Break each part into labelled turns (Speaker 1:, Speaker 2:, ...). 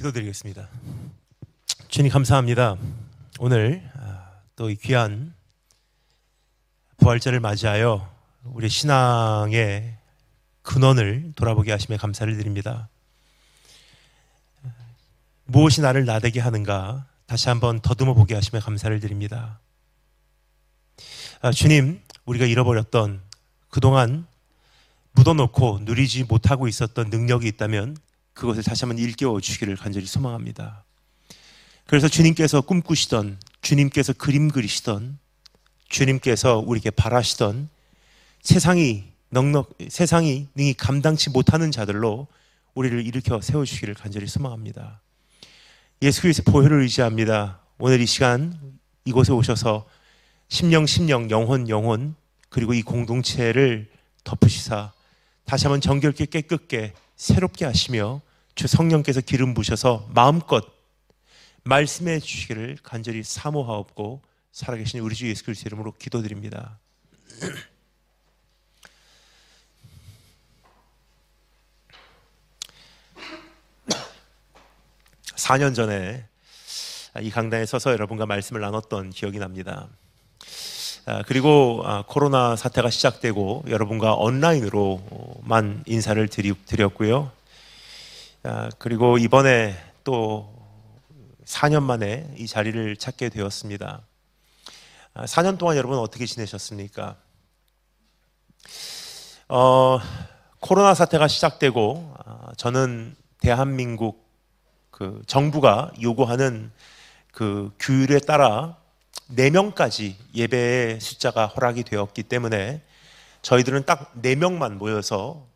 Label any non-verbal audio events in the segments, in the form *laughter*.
Speaker 1: 기도드리겠습니다. 주님 감사합니다. 오늘 아, 또이 귀한 부활절을 맞이하여 우리 신앙의 근원을 돌아보게 하심에 감사를 드립니다. 무엇이 나를 나대게 하는가 다시 한번 더듬어 보게 하심에 감사를 드립니다. 아, 주님, 우리가 잃어버렸던 그동안 묻어놓고 누리지 못하고 있었던 능력이 있다면 그것을 다시 한번 일깨워 주시기를 간절히 소망합니다. 그래서 주님께서 꿈꾸시던, 주님께서 그림 그리시던, 주님께서 우리에게 바라시던 세상이 넉넉, 세상이 능히 감당치 못하는 자들로 우리를 일으켜 세워 주시기를 간절히 소망합니다. 예수 그리스도의 보혈을 의지합니다. 오늘 이 시간 이곳에 오셔서 심령, 심령, 영혼, 영혼, 그리고 이 공동체를 덮으시사 다시 한번 정결케 깨끗게 새롭게 하시며 주 성령께서 기름 부셔서 마음껏 말씀해 주시기를 간절히 사모하옵고 살아계신 우리 주 예수 그리스도 이름으로 기도드립니다. 4년 전에 이 강단에 서서 여러분과 말씀을 나눴던 기억이 납니다. 아, 그리고 아, 코로나 사태가 시작되고 여러분과 온라인으로만 인사를 드렸고요. 아, 그리고 이번에 또 4년 만에 이 자리를 찾게 되었습니다. 4년 동안 여러분 어떻게 지내셨습니까? 어, 코로나 사태가 시작되고 저는 대한민국 그 정부가 요구하는 그 규율에 따라 4명까지 예배의 숫자가 허락이 되었기 때문에 저희들은 딱 4명만 모여서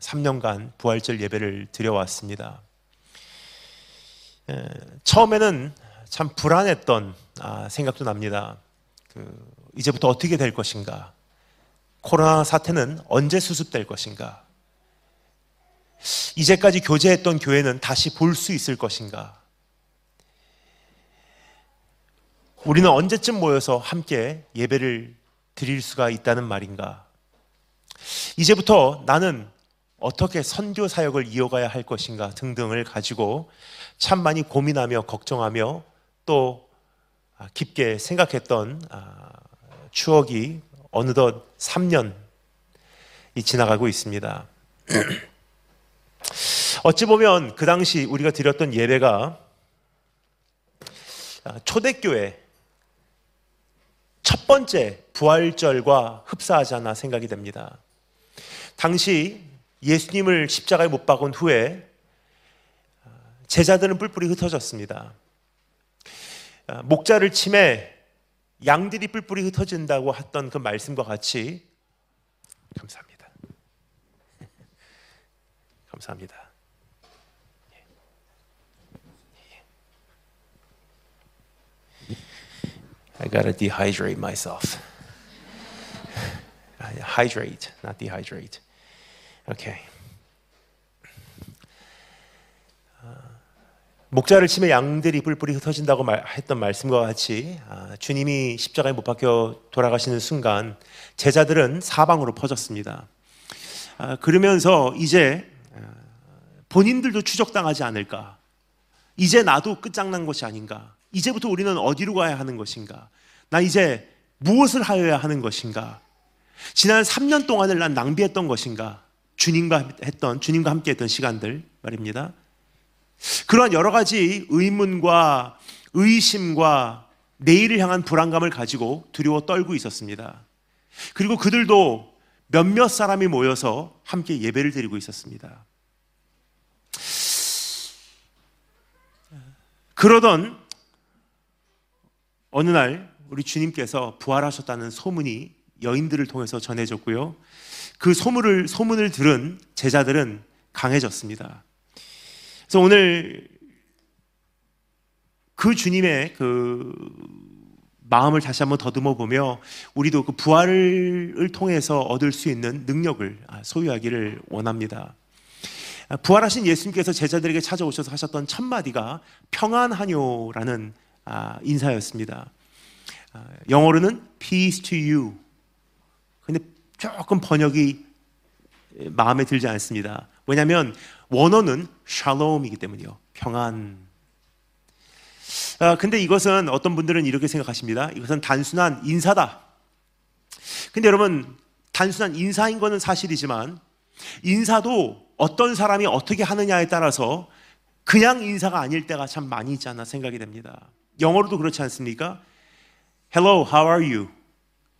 Speaker 1: 3년간 아, 부활절 예배를 드려왔습니다. 처음에는 참 불안했던 아, 생각도 납니다. 그 이제부터 어떻게 될 것인가? 코로나 사태는 언제 수습될 것인가? 이제까지 교제했던 교회는 다시 볼 수 있을 것인가? 우리는 언제쯤 모여서 함께 예배를 드릴 수가 있다는 말인가? 이제부터 나는 어떻게 선교 사역을 이어가야 할 것인가 등등을 가지고 참 많이 고민하며 걱정하며 또 깊게 생각했던 아, 추억이 어느덧 3년이 지나가고 있습니다. *clears throat* 어찌 보면 그 당시 우리가 드렸던 예배가 아, 초대교회 첫 번째 부활절과 흡사하지 않아 생각이 됩니다. 당시 예수님을 십자가에 못 박은 후에 제자들은 뿔뿔이 흩어졌습니다. 목자를 침해 양들이 뿔뿔이 흩어진다고 했던 그 말씀과 같이 감사합니다. *laughs* 감사합니다. I gotta dehydrate myself. *laughs* Hydrate, not dehydrate. Okay. 목자를 치며 양들이 뿔뿔이 흩어진다고 말, 했던 말씀과 같이 아, 주님이 십자가에 못 박혀 돌아가시는 순간 제자들은 사방으로 퍼졌습니다. 아, 그러면서 이제 아, 본인들도 추적당하지 않을까? 이제 나도 끝장난 것이 아닌가? 이제부터 우리는 어디로 가야 하는 것인가? 나 이제 무엇을 하여야 하는 것인가? 지난 3년 동안을 난 낭비했던 것인가? 주님과 했던, 주님과 함께 했던 시간들 말입니다. 그러한 여러 가지 의문과 의심과 내일을 향한 불안감을 가지고 두려워 떨고 있었습니다. 그리고 그들도 몇몇 사람이 모여서 함께 예배를 드리고 있었습니다. 그러던 어느 날 우리 주님께서 부활하셨다는 소문이 여인들을 통해서 전해졌고요. 그 소문을 소문을 들은 제자들은 강해졌습니다. 그래서 오늘 그 주님의 그 마음을 다시 한번 더듬어 보며 우리도 그 부활을 통해서 얻을 수 있는 능력을 소유하기를 원합니다. 부활하신 예수님께서 제자들에게 찾아오셔서 하셨던 첫 마디가 평안하뇨라는 아, 인사였습니다. 아, 영어로는 peace to you. 근데 조금 번역이 마음에 들지 않습니다. 왜냐하면 원어는 샬롬이기 때문이요. 평안. 아, 근데 이것은 어떤 분들은 이렇게 생각하십니다. 이것은 단순한 인사다. 근데 여러분, 단순한 인사인 것은 사실이지만 인사도 어떤 사람이 어떻게 하느냐에 따라서 그냥 인사가 아닐 때가 참 많이 있지 않나 생각이 됩니다. 영어로도 그렇지 않습니까? Hello, how are you?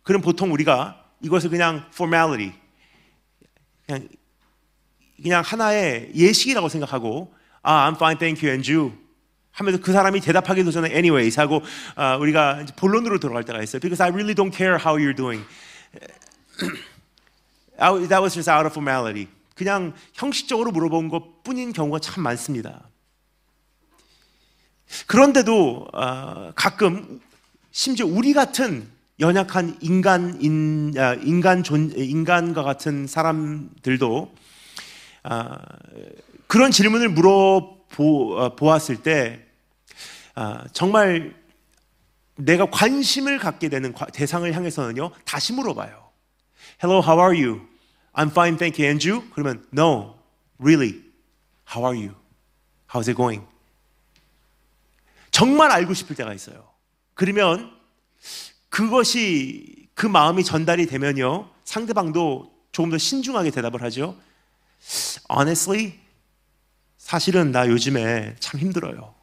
Speaker 1: 그럼 보통 우리가 이것을 그냥 formality, 그냥, 그냥 하나의 예식이라고 생각하고, 아, I'm fine, thank you, and you. 하면서 그 사람이 대답하기도 전에 anyways 하고 아, 우리가 본론으로 들어갈 때가 있어요. Because I really don't care how you're doing. That was just out of formality. 그냥 형식적으로 물어본 것 뿐인 경우가 참 많습니다. 그런데도 어, 가끔 심지어 우리 같은 연약한 인간 인, 인간 존 인간과 같은 사람들도 어, 그런 질문을 물어 보, 보았을 때 어, 정말 내가 관심을 갖게 되는 대상을 향해서는요 다시 물어봐요. Hello, how are you? I'm fine, thank you. And you? 그러면 No, really. How are you? How's it going? 정말 알고 싶을 때가 있어요. 그러면 그것이 그 마음이 전달이 되면요 상대방도 조금 더 신중하게 대답을 하죠. Honestly, 사실은 나 요즘에 참 힘들어요.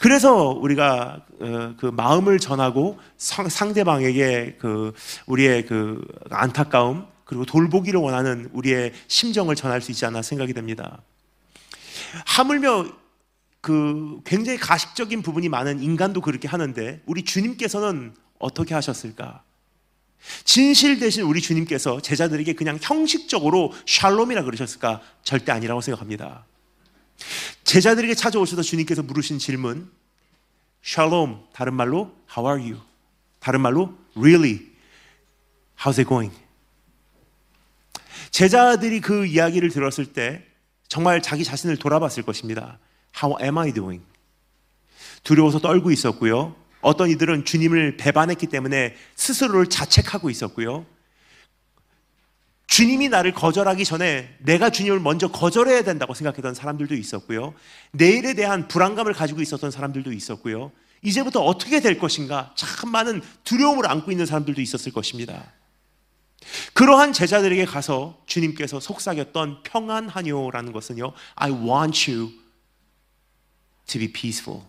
Speaker 1: 그래서 우리가 어, 그 마음을 전하고 상대방에게 그 우리의 그 안타까움 그리고 돌보기를 원하는 우리의 심정을 전할 수 있지 않나 생각이 됩니다. 하물며 그 굉장히 가식적인 부분이 많은 인간도 그렇게 하는데 우리 주님께서는 어떻게 하셨을까? 진실 대신 우리 주님께서 제자들에게 그냥 형식적으로 샬롬이라 그러셨을까? 절대 아니라고 생각합니다. 제자들에게 찾아오셔서 주님께서 물으신 질문, 샬롬, 다른 말로 How are you? 다른 말로 Really? How's it going? 제자들이 그 이야기를 들었을 때 정말 자기 자신을 돌아봤을 것입니다. How am I doing? 두려워서 떨고 있었고요. 어떤 이들은 주님을 배반했기 때문에 스스로를 자책하고 있었고요. 주님이 나를 거절하기 전에 내가 주님을 먼저 거절해야 된다고 생각했던 사람들도 있었고요. 내일에 대한 불안감을 가지고 있었던 사람들도 있었고요. 이제부터 어떻게 될 것인가 참 많은 두려움을 안고 있는 사람들도 있었을 것입니다. 그러한 제자들에게 가서 주님께서 속삭였던 평안하뇨라는 것은요. I want you to be peaceful.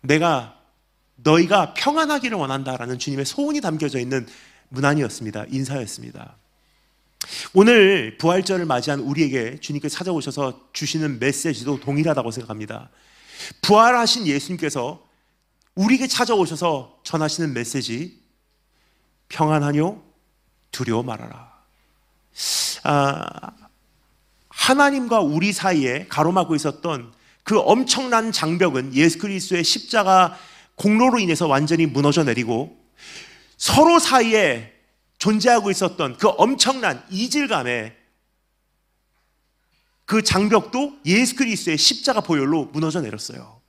Speaker 1: 내가 너희가 평안하기를 원한다라는 주님의 소원이 담겨져 있는 문안이었습니다. 인사였습니다. 오늘 부활절을 맞이한 우리에게 주님께 찾아오셔서 주시는 메시지도 동일하다고 생각합니다. 부활하신 예수님께서 우리에게 찾아오셔서 전하시는 메시지 평안하뇨 두려워 말아라. 아, 하나님과 우리 사이에 가로막고 있었던 그 엄청난 장벽은 예수 그리스도의 십자가 공로로 인해서 완전히 무너져 내리고 서로 사이에 존재하고 있었던 그 엄청난 이질감에 그 장벽도 예수 그리스도의 십자가 보혈로 무너져 내렸어요.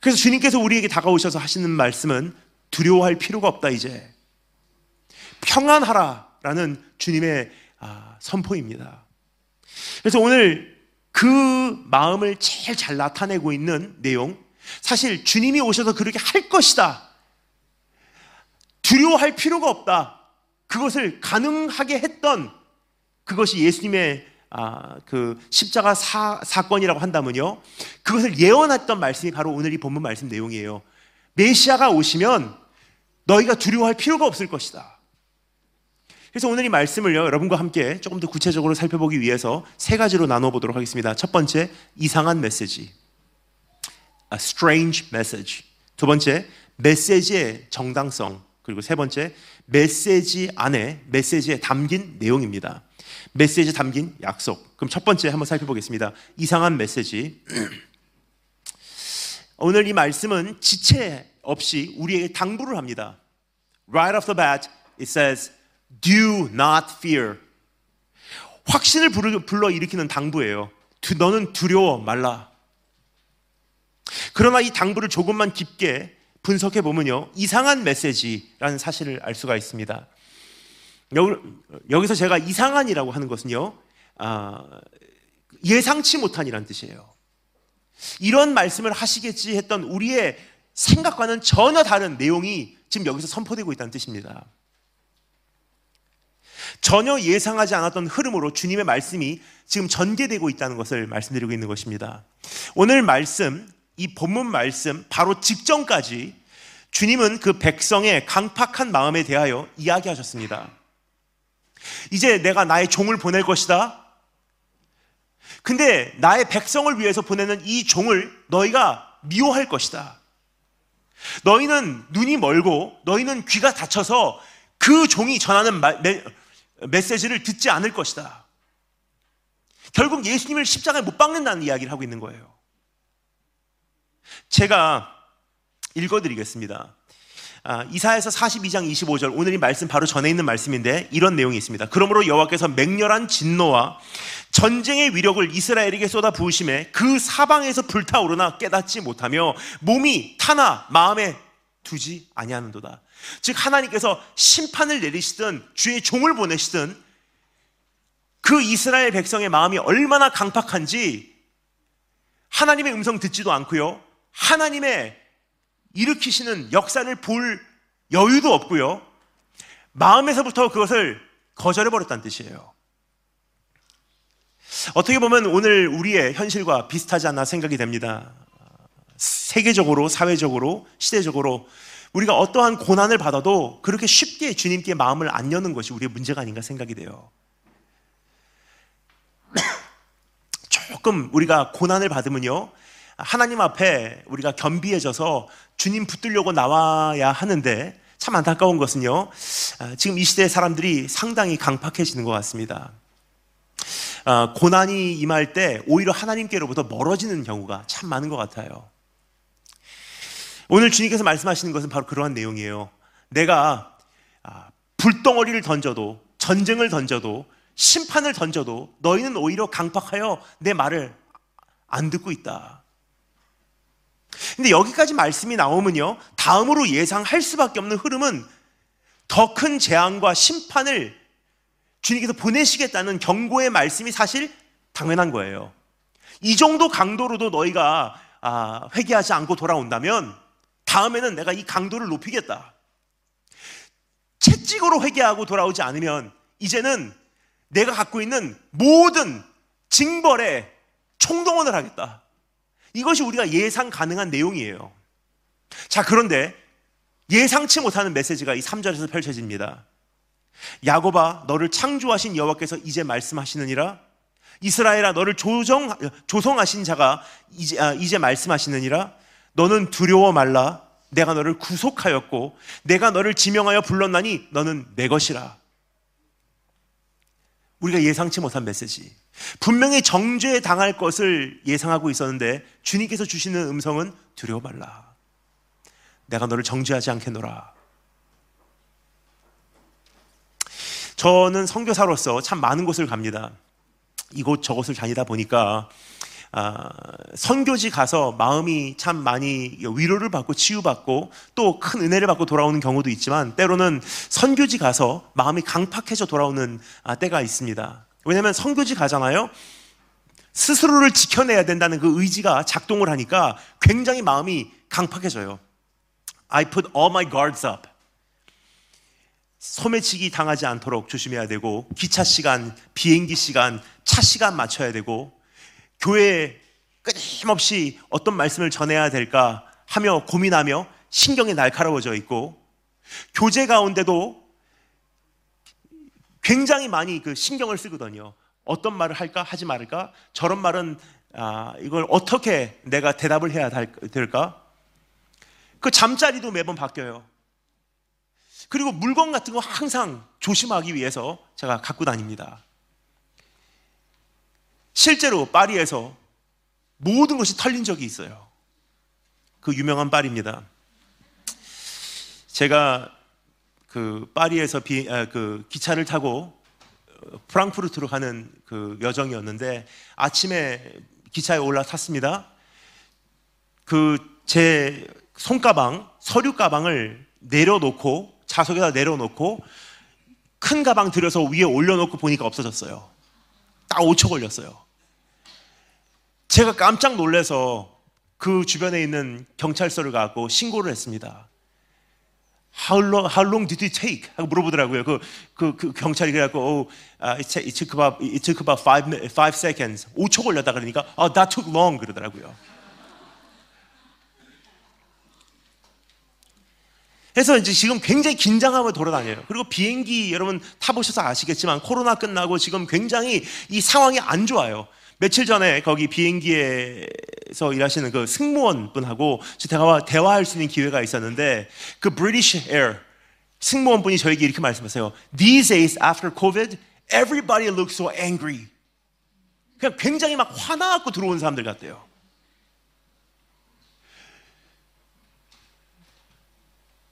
Speaker 1: 그래서 주님께서 우리에게 다가오셔서 하시는 말씀은 두려워할 필요가 없다 이제 평안하라라는 주님의 아, 선포입니다. 그래서 오늘 그 마음을 제일 잘 나타내고 있는 내용 사실 주님이 오셔서 그렇게 할 것이다. 두려워할 필요가 없다. 그것을 가능하게 했던 그것이 예수님의 아, 그 십자가 사, 사건이라고 한다면요. 그것을 예언했던 말씀이 바로 오늘 이 본문 말씀 내용이에요. 메시아가 오시면 너희가 두려워할 필요가 없을 것이다. 그래서 오늘 이 말씀을요, 여러분과 함께 조금 더 구체적으로 살펴보기 위해서 세 가지로 나눠보도록 하겠습니다. 첫 번째, 이상한 메시지. A strange message. 두 번째, 메시지의 정당성. 그리고 세 번째, 메시지 안에 메시지에 담긴 내용입니다. 메시지 담긴 약속. 그럼 첫 번째 한번 살펴보겠습니다. 이상한 메시지. *clears throat* 오늘 이 말씀은 지체 없이 우리에게 당부를 합니다. Right off the bat, it says, "Do not fear." 확신을 불러 일으키는 당부예요. 너는 두려워 말라. 그러나 이 당부를 조금만 깊게 분석해 보면요. 이상한 메시지라는 사실을 알 수가 있습니다. 여기, 서 제가 이상한이라고 하는 것은요. 아, 예상치 못한이란 뜻이에요. 이런 말씀을 하시겠지 했던 우리의 생각과는 전혀 다른 내용이 지금 여기서 선포되고 있다는 뜻입니다. 전혀 예상하지 않았던 흐름으로 주님의 말씀이 지금 전개되고 있다는 것을 말씀드리고 있는 것입니다. 오늘 말씀, 이 본문 말씀 바로 직전까지 주님은 그 백성의 강팍한 마음에 대하여 이야기하셨습니다. 이제 내가 나의 종을 보낼 것이다. 근데 나의 백성을 위해서 보내는 이 종을 너희가 미워할 것이다. 너희는 눈이 멀고 너희는 귀가 닫혀서 그 종이 전하는 메시지를 듣지 않을 것이다. 결국 예수님을 십자가에 못 박는다는 이야기를 하고 있는 거예요. 제가 읽어드리겠습니다. 아, 이사에서 42장 25절 오늘 이 말씀 바로 전에 있는 말씀인데 이런 내용이 있습니다. 그러므로 여호와께서 맹렬한 진노와 전쟁의 위력을 이스라엘에게 쏟아 부으심에 그 사방에서 불타오르나 깨닫지 못하며 몸이 타나 마음에 두지 아니하는도다. 즉 하나님께서 심판을 내리시든 주의 종을 보내시든 그 이스라엘 백성의 마음이 얼마나 강팍한지 하나님의 음성 듣지도 않고요. 하나님의 일으키시는 역사를 볼 여유도 없고요. 마음에서부터 그것을 거절해 버렸다는 뜻이에요. 어떻게 보면 오늘 우리의 현실과 비슷하지 않나 생각이 됩니다. 세계적으로, 사회적으로, 시대적으로 우리가 어떠한 고난을 받아도 그렇게 쉽게 주님께 마음을 안 여는 것이 우리의 문제가 아닌가 생각이 돼요. *coughs* 조금 우리가 고난을 받으면요. 하나님 앞에 우리가 겸비해져서 주님 붙들려고 나와야 하는데 참 안타까운 것은요. 아, 지금 이 시대의 사람들이 상당히 강팍해지는 것 같습니다. 아, 고난이 임할 때 오히려 하나님께로부터 멀어지는 경우가 참 많은 것 같아요. 오늘 주님께서 말씀하시는 것은 바로 그러한 내용이에요. 내가 아, 불덩어리를 던져도 전쟁을 던져도 심판을 던져도 너희는 오히려 강팍하여 내 말을 안 듣고 있다. 근데 여기까지 말씀이 나오면요. 다음으로 예상할 수밖에 없는 흐름은 더 큰 재앙과 심판을 주님께서 보내시겠다는 경고의 말씀이 사실 당연한 거예요. 이 정도 강도로도 너희가 아, 회개하지 않고 돌아온다면 다음에는 내가 이 강도를 높이겠다. 채찍으로 회개하고 돌아오지 않으면 이제는 내가 갖고 있는 모든 징벌에 총동원을 하겠다. 이것이 우리가 예상 가능한 내용이에요. 자, 그런데 예상치 못하는 메시지가 이 3절에서 펼쳐집니다. 야곱아, 너를 창조하신 여호와께서 이제 말씀하시느니라. 이스라엘아, 너를 조정, 조성하신 자가 이제, 아, 이제 말씀하시느니라. 너는 두려워 말라. 내가 너를 구속하였고 내가 너를 지명하여 불렀나니 너는 내 것이라. 우리가 예상치 못한 메시지. 분명히 정죄 당할 것을 예상하고 있었는데 주님께서 주시는 음성은 두려워 말라. 내가 너를 정죄하지 않겠노라. 저는 선교사로서 참 많은 곳을 갑니다. 이곳 저곳을 다니다 보니까 아, 선교지 가서 마음이 참 많이 위로를 받고 치유받고 또 큰 은혜를 받고 돌아오는 경우도 있지만 때로는 선교지 가서 마음이 강팍해져 돌아오는 아, 때가 있습니다. 왜냐하면 선교지 가잖아요. 스스로를 지켜내야 된다는 그 의지가 작동을 하니까 굉장히 마음이 강팍해져요. I put all my guards up. 소매치기 당하지 않도록 조심해야 되고 기차 시간, 비행기 시간, 차 시간 맞춰야 되고 교회에 끊임없이 어떤 말씀을 전해야 될까 하며 고민하며 신경이 날카로워져 있고 교제 가운데도 굉장히 많이 그 신경을 쓰거든요. 어떤 말을 할까 하지 말까? 저런 말은 아, 이걸 어떻게 내가 대답을 해야 될까? 그 잠자리도 매번 바뀌어요. 그리고 물건 같은 거 항상 조심하기 위해서 제가 갖고 다닙니다. 실제로 파리에서 모든 것이 털린 적이 있어요. 그 유명한 파리입니다. 제가 그 파리에서 비, 아, 그 기차를 타고 프랑크푸르트로 가는 그 여정이었는데 아침에 기차에 올라탔습니다. 그 제 손가방, 서류 가방을 내려놓고 좌석에다 내려놓고 큰 가방 들여서 위에 올려놓고 보니까 없어졌어요. 딱 5초 걸렸어요. 제가 깜짝 놀래서 그 주변에 있는 경찰서를 가고 신고를 했습니다. How long, how long did it take? 하고 물어보더라고요. 그, 그, 그 경찰이 그래갖고, oh, uh, it, took about, it took about five, five seconds. 5초 걸렸다 그러니까, oh, that took long 그러더라고요. 그래서 이제 지금 굉장히 긴장하며 돌아다녀요. 그리고 비행기 여러분 타보셔서 아시겠지만 코로나 끝나고 지금 굉장히 이 상황이 안 좋아요. 며칠 전에 거기 비행기에서 일하시는 그 승무원 분하고 제가 대화할 수 있는 기회가 있었는데 그 British Air 승무원 분이 저에게 이렇게 말씀하세요. These days after COVID, everybody looks so angry. 그냥 굉장히 막 화나갖고 들어온 사람들 같대요.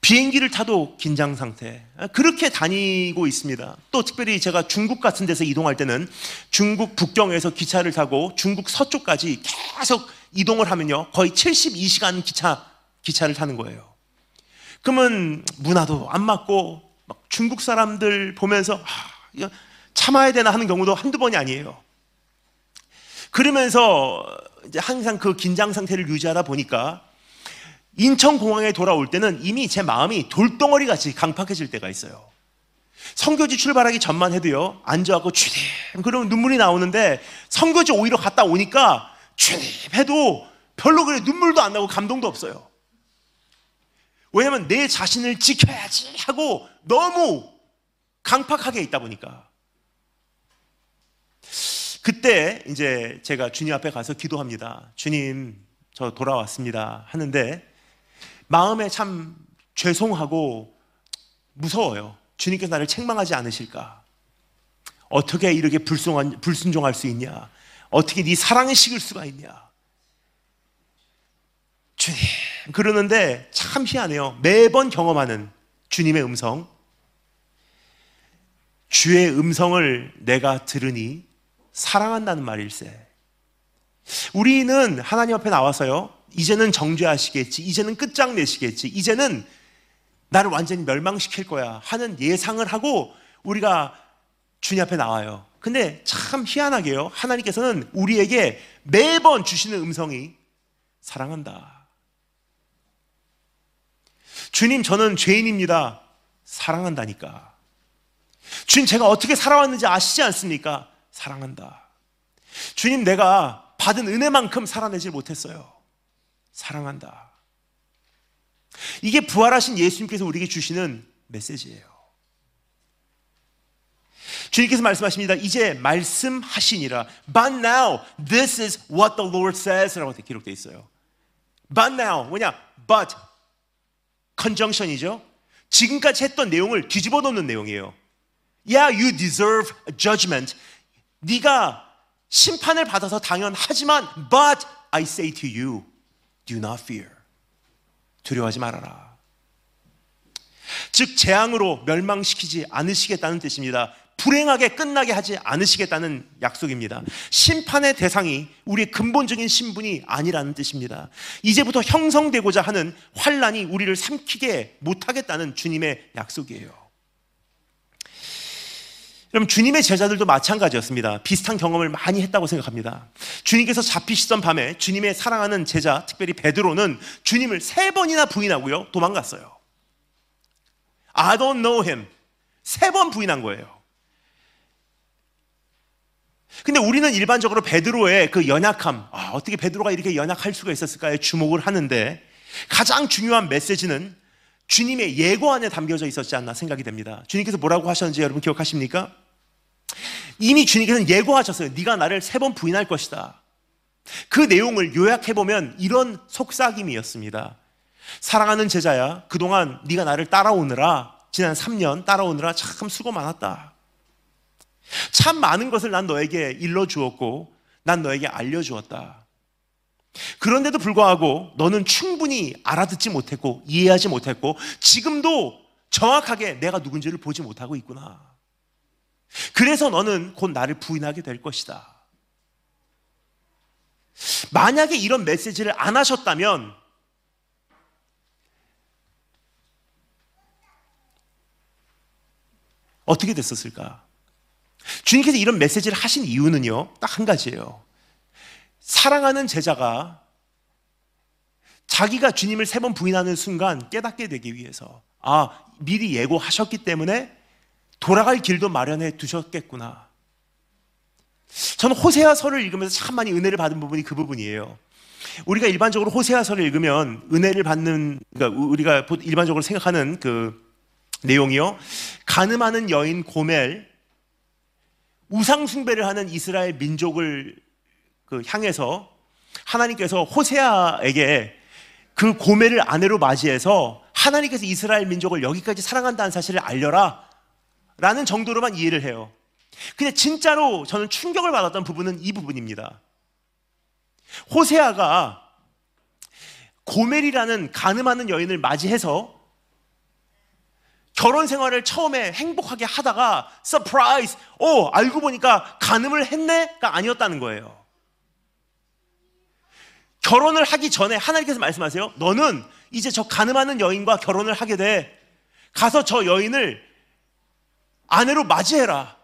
Speaker 1: 비행기를 타도 긴장 상태. 그렇게 다니고 있습니다. 또 특별히 제가 중국 같은 데서 이동할 때는 중국 북경에서 기차를 타고 중국 서쪽까지 계속 이동을 하면요. 거의 72시간 기차, 기차를 타는 거예요. 그러면 문화도 안 맞고 막 중국 사람들 보면서 아, 참아야 되나 하는 경우도 한두 번이 아니에요. 그러면서 이제 항상 그 긴장 상태를 유지하다 보니까 인천공항에 돌아올 때는 이미 제 마음이 돌덩어리 같이 강팍해질 때가 있어요. 성교지 출발하기 전만 해도요, 앉아갖고 주님, 그러면 눈물이 나오는데, 성교지 오히려 갔다 오니까 주님 해도 별로 그래 눈물도 안 나고 감동도 없어요. 왜냐면 내 자신을 지켜야지 하고 너무 강팍하게 있다 보니까. 그때 이제 제가 주님 앞에 가서 기도합니다. 주님, 저 돌아왔습니다. 하는데, 마음에 참 죄송하고 무서워요. 주님께서 나를 책망하지 않으실까? 어떻게 이렇게 불순한, 불순종할 수 있냐? 어떻게 네 사랑에 식을 수가 있냐? 주님 그러는데 참 희한해요. 매번 경험하는 주님의 음성. 주의 음성을 내가 들으니 사랑한다는 말일세. 우리는 하나님 앞에 나와서요. 이제는 정죄하시겠지. 이제는 끝장내시겠지. 이제는 나를 완전히 멸망시킬 거야. 하는 예상을 하고 우리가 주님 앞에 나와요. 근데 참 희한하게요. 하나님께서는 우리에게 매번 주시는 음성이 사랑한다. 주님, 저는 죄인입니다. 사랑한다니까. 주님, 제가 어떻게 살아왔는지 아시지 않습니까? 사랑한다. 주님, 내가 받은 은혜만큼 살아내질 못했어요. 사랑한다. 이게 부활하신 예수님께서 우리에게 주시는 메시지예요. 주님께서 말씀하십니다. 이제 말씀하시니라. But now, this is what the Lord says. 라고 기록되어 있어요. But now, 뭐냐? But, conjunction이죠. 지금까지 했던 내용을 뒤집어 놓는 내용이에요. Yeah, you deserve judgment. 네가 심판을 받아서 당연하지만, but I say to you, Do not fear. 두려워하지 말아라. 즉 재앙으로 멸망시키지 않으시겠다는 뜻입니다. 불행하게 끝나게 하지 않으시겠다는 약속입니다. 심판의 대상이 우리의 근본적인 신분이 아니라는 뜻입니다. 이제부터 형성되고자 하는 환란이 우리를 삼키게 못하겠다는 주님의 약속이에요. 여러분 주님의 제자들도 마찬가지였습니다. 비슷한 경험을 많이 했다고 생각합니다. 주님께서 잡히시던 밤에 주님의 사랑하는 제자, 특별히 베드로는 주님을 세 번이나 부인하고요. 도망갔어요. I don't know him. 세 번 부인한 거예요. 근데 우리는 일반적으로 베드로의 그 연약함, 아, 어떻게 베드로가 이렇게 연약할 수가 있었을까에 주목을 하는데 가장 중요한 메시지는 주님의 예고 안에 담겨져 있었지 않나 생각이 됩니다. 주님께서 뭐라고 하셨는지 여러분 기억하십니까? 이미 주님께서는 예고하셨어요. 네가 나를 세 번 부인할 것이다. 그 내용을 요약해 보면 이런 속삭임이었습니다. 사랑하는 제자야, 그동안 네가 나를 따라오느라 지난 3년 따라오느라 참 수고 많았다. 참 많은 것을 난 너에게 일러 주었고 난 너에게 알려 주었다. 그런데도 불구하고 너는 충분히 알아듣지 못했고 이해하지 못했고 지금도 정확하게 내가 누군지를 보지 못하고 있구나. 그래서 너는 곧 나를 부인하게 될 것이다. 만약에 이런 메시지를 안 하셨다면 어떻게 됐었을까? 주님께서 이런 메시지를 하신 이유는요, 딱 한 가지예요. 사랑하는 제자가 자기가 주님을 세 번 부인하는 순간 깨닫게 되기 위해서 아, 미리 예고하셨기 때문에 돌아갈 길도 마련해 두셨겠구나. 저는 호세아서를 읽으면서 참 많이 은혜를 받은 부분이 그 부분이에요. 우리가 일반적으로 호세아서를 읽으면 은혜를 받는 그러니까 우리가 일반적으로 생각하는 그 내용이요. 가늠하는 여인 고멜 우상 숭배를 하는 이스라엘 민족을 그 향해서 하나님께서 호세아에게 그 고멜을 아내로 맞이해서 하나님께서 이스라엘 민족을 여기까지 사랑한다는 사실을 알려라 라는 정도로만 이해를 해요. 근데 진짜로 저는 충격을 받았던 부분은 이 부분입니다. 호세아가 고멜이라는 가늠하는 여인을 맞이해서 결혼 생활을 처음에 행복하게 하다가 surprise, 오, 알고 보니까 간음을 했네가 아니었다는 거예요. 결혼을 하기 전에 하나님께서 말씀하세요. 너는 이제 저 간음하는 여인과 결혼을 하게 돼. 가서 저 여인을 아내로 맞이해라.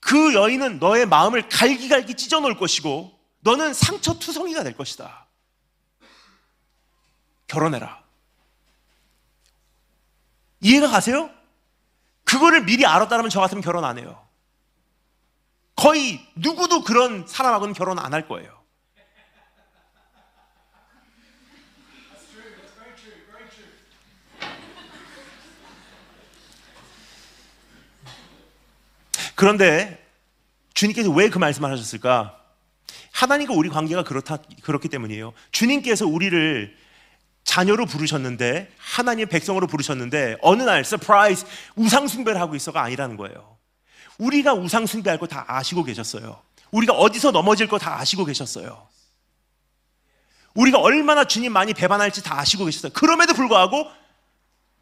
Speaker 1: 그 여인은 너의 마음을 갈기갈기 찢어 놓을 것이고 너는 상처투성이가 될 것이다. 결혼해라. 이해가 가세요? 그거를 미리 알았다면 저 같으면 결혼 안 해요. 거의 누구도 그런 사람하고는 결혼 안 할 거예요. 그런데 주님께서 왜 그 말씀을 하셨을까? 하나님과 우리 관계가 그렇다, 그렇기 때문이에요. 주님께서 우리를 자녀로 부르셨는데, 하나님의 백성으로 부르셨는데, 어느 날, surprise, 우상 숭배를 하고 있어가 아니라는 거예요. 우리가 우상 숭배할 거 다 아시고 계셨어요. 우리가 어디서 넘어질 거 다 아시고 계셨어요. 우리가 얼마나 주님 많이 배반할지 다 아시고 계셨어요. 그럼에도 불구하고,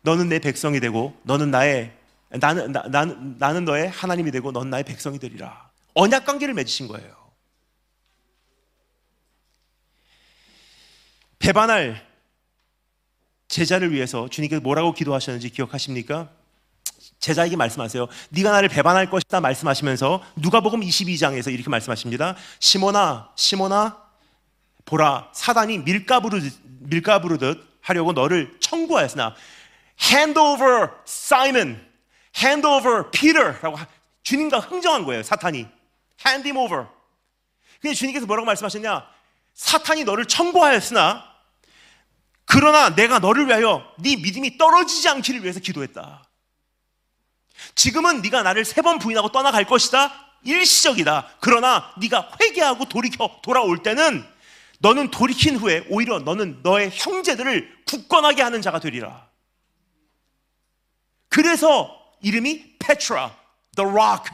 Speaker 1: 너는 내 백성이 되고, 너는 나의 나는, 나, 나는, 나는 너의 하나님이 되고 넌 나의 백성이 되리라. 언약 관계를 맺으신 거예요. 배반할 제자를 위해서 주님께서 뭐라고 기도하셨는지 기억하십니까? 제자에게 말씀하세요. 네가 나를 배반할 것이다 말씀하시면서 누가복음 22장에서 이렇게 말씀하십니다. 시몬아, 시몬아, 보라, 사단이 밀가부르듯, 밀가부르듯 하려고 너를 청구하였으나 hand over Simon hand over Peter라고 주님과 흥정한 거예요. 사탄이 hand him over. 근데 주님께서 뭐라고 말씀하셨냐? 사탄이 너를 청구하였으나 그러나 내가 너를 위하여 네 믿음이 떨어지지 않기를 위해서 기도했다. 지금은 네가 나를 세 번 부인하고 떠나갈 것이다. 일시적이다. 그러나 네가 회개하고 돌이켜 돌아올 때는 너는 돌이킨 후에 오히려 너는 너의 형제들을 굳건하게 하는 자가 되리라. 그래서 이름이 페트라, the rock,